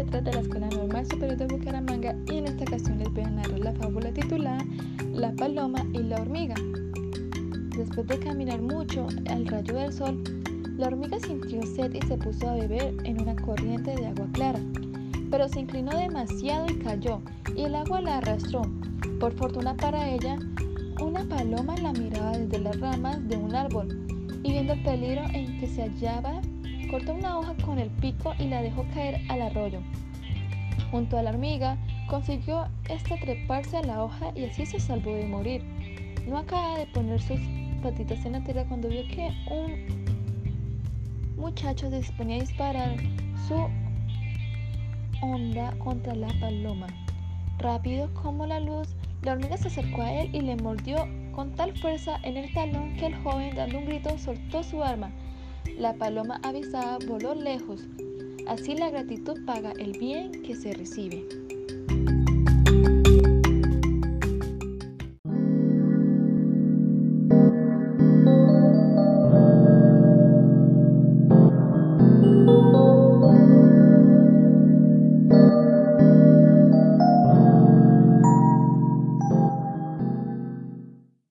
letras de la Escuela Normal Superior de Bucaramanga y en esta ocasión les voy a narrar la fábula titulada La paloma y la hormiga. Después de caminar mucho al rayo del sol, la hormiga sintió sed y se puso a beber en una corriente de agua clara, pero se inclinó demasiado y cayó, y el agua la arrastró. Por fortuna para ella, una paloma la miraba desde las ramas de un árbol, y viendo el peligro en que se hallaba, cortó una hoja con el pico y la dejó caer al arroyo. Junto a la hormiga, consiguió esta treparse a la hoja y así se salvó de morir. No acaba de poner sus patitas en la tierra cuando vio que un muchacho se disponía a disparar su onda contra la paloma. Rápido como la luz, la hormiga se acercó a él y le mordió con tal fuerza en el talón que el joven, dando un grito, soltó su arma. La paloma avisada voló lejos. Así la gratitud paga el bien que se recibe.